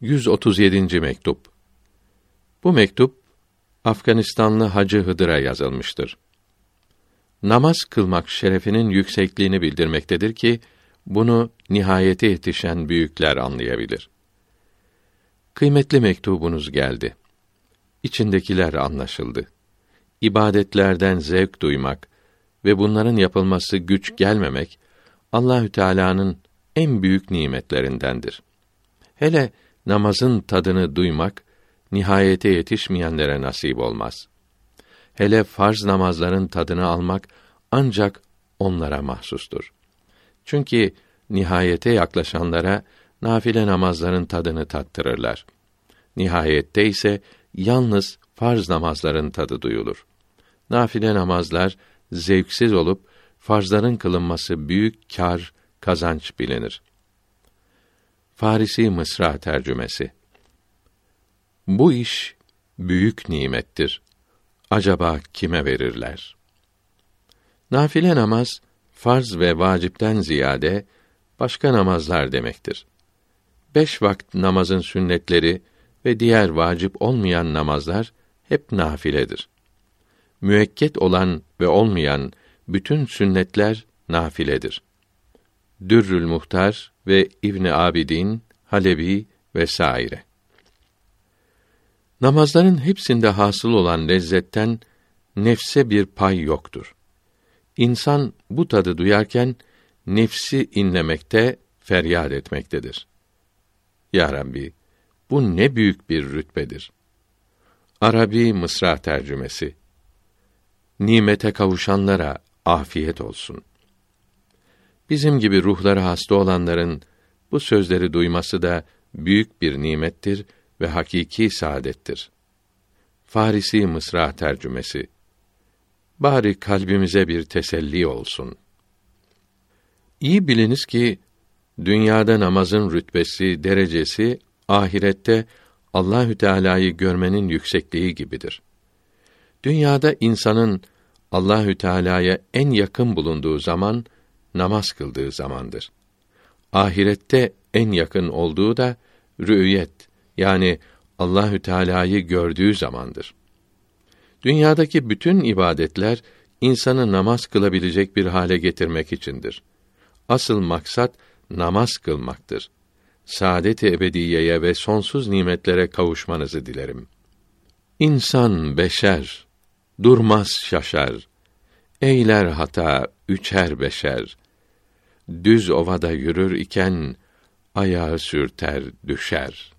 137. mektup. Bu mektup Afganistanlı Hacı Hıdır'a yazılmıştır. Namaz kılmak şerefinin yüksekliğini bildirmektedir ki bunu nihayete yetişen büyükler anlayabilir. Kıymetli mektubunuz geldi. İçindekiler anlaşıldı. İbadetlerden zevk duymak ve bunların yapılması güç gelmemek Allahü Teala'nın en büyük nimetlerindendir. Hele namazın tadını duymak nihayete yetişmeyenlere nasip olmaz. Hele farz namazların tadını almak ancak onlara mahsustur. Çünkü nihayete yaklaşanlara nafile namazların tadını tattırırlar. Nihayette ise yalnız farz namazların tadı duyulur. Nafile namazlar zevksiz olup farzların kılınması büyük kar, kazanç bilinir. Farisi Mısra tercümesi. Bu iş büyük nimettir. Acaba kime verirler? Nafile namaz farz ve vacipten ziyade başka namazlar demektir. Beş vakit namazın sünnetleri ve diğer vacip olmayan namazlar hep nafiledir. Müekket olan ve olmayan bütün sünnetler nafiledir. Dürrül Muhtar ve İbn Abidin, Halebi vesaire. Namazların hepsinde hasıl olan lezzetten nefse bir pay yoktur. İnsan bu tadı duyarken nefsi inlemekte, feryat etmektedir. Ya Rabbi, bu ne büyük bir rütbedir. Arabi Mısra tercümesi. Nimete kavuşanlara afiyet olsun. Bizim gibi ruhları hasta olanların bu sözleri duyması da büyük bir nimettir ve hakiki saadettir. Farisi Mısra tercümesi. Bari kalbimize bir teselli olsun. İyi biliniz ki dünyada namazın rütbesi, derecesi ahirette Allahü Teala'yı görmenin yüksekliği gibidir. Dünyada insanın Allahü Teala'ya en yakın bulunduğu zaman namaz kıldığı zamandır. Ahirette en yakın olduğu da rü'yet yani Allahü Teala'yı gördüğü zamandır. Dünyadaki bütün ibadetler insanı namaz kılabilecek bir hale getirmek içindir. Asıl maksat namaz kılmaktır. Saadet-i ebediyeye ve sonsuz nimetlere kavuşmanızı dilerim. İnsan beşer, durmaz şaşar. Eyler hata, üçer beşer. Düz ovada yürür iken ayağı sürter, düşer.''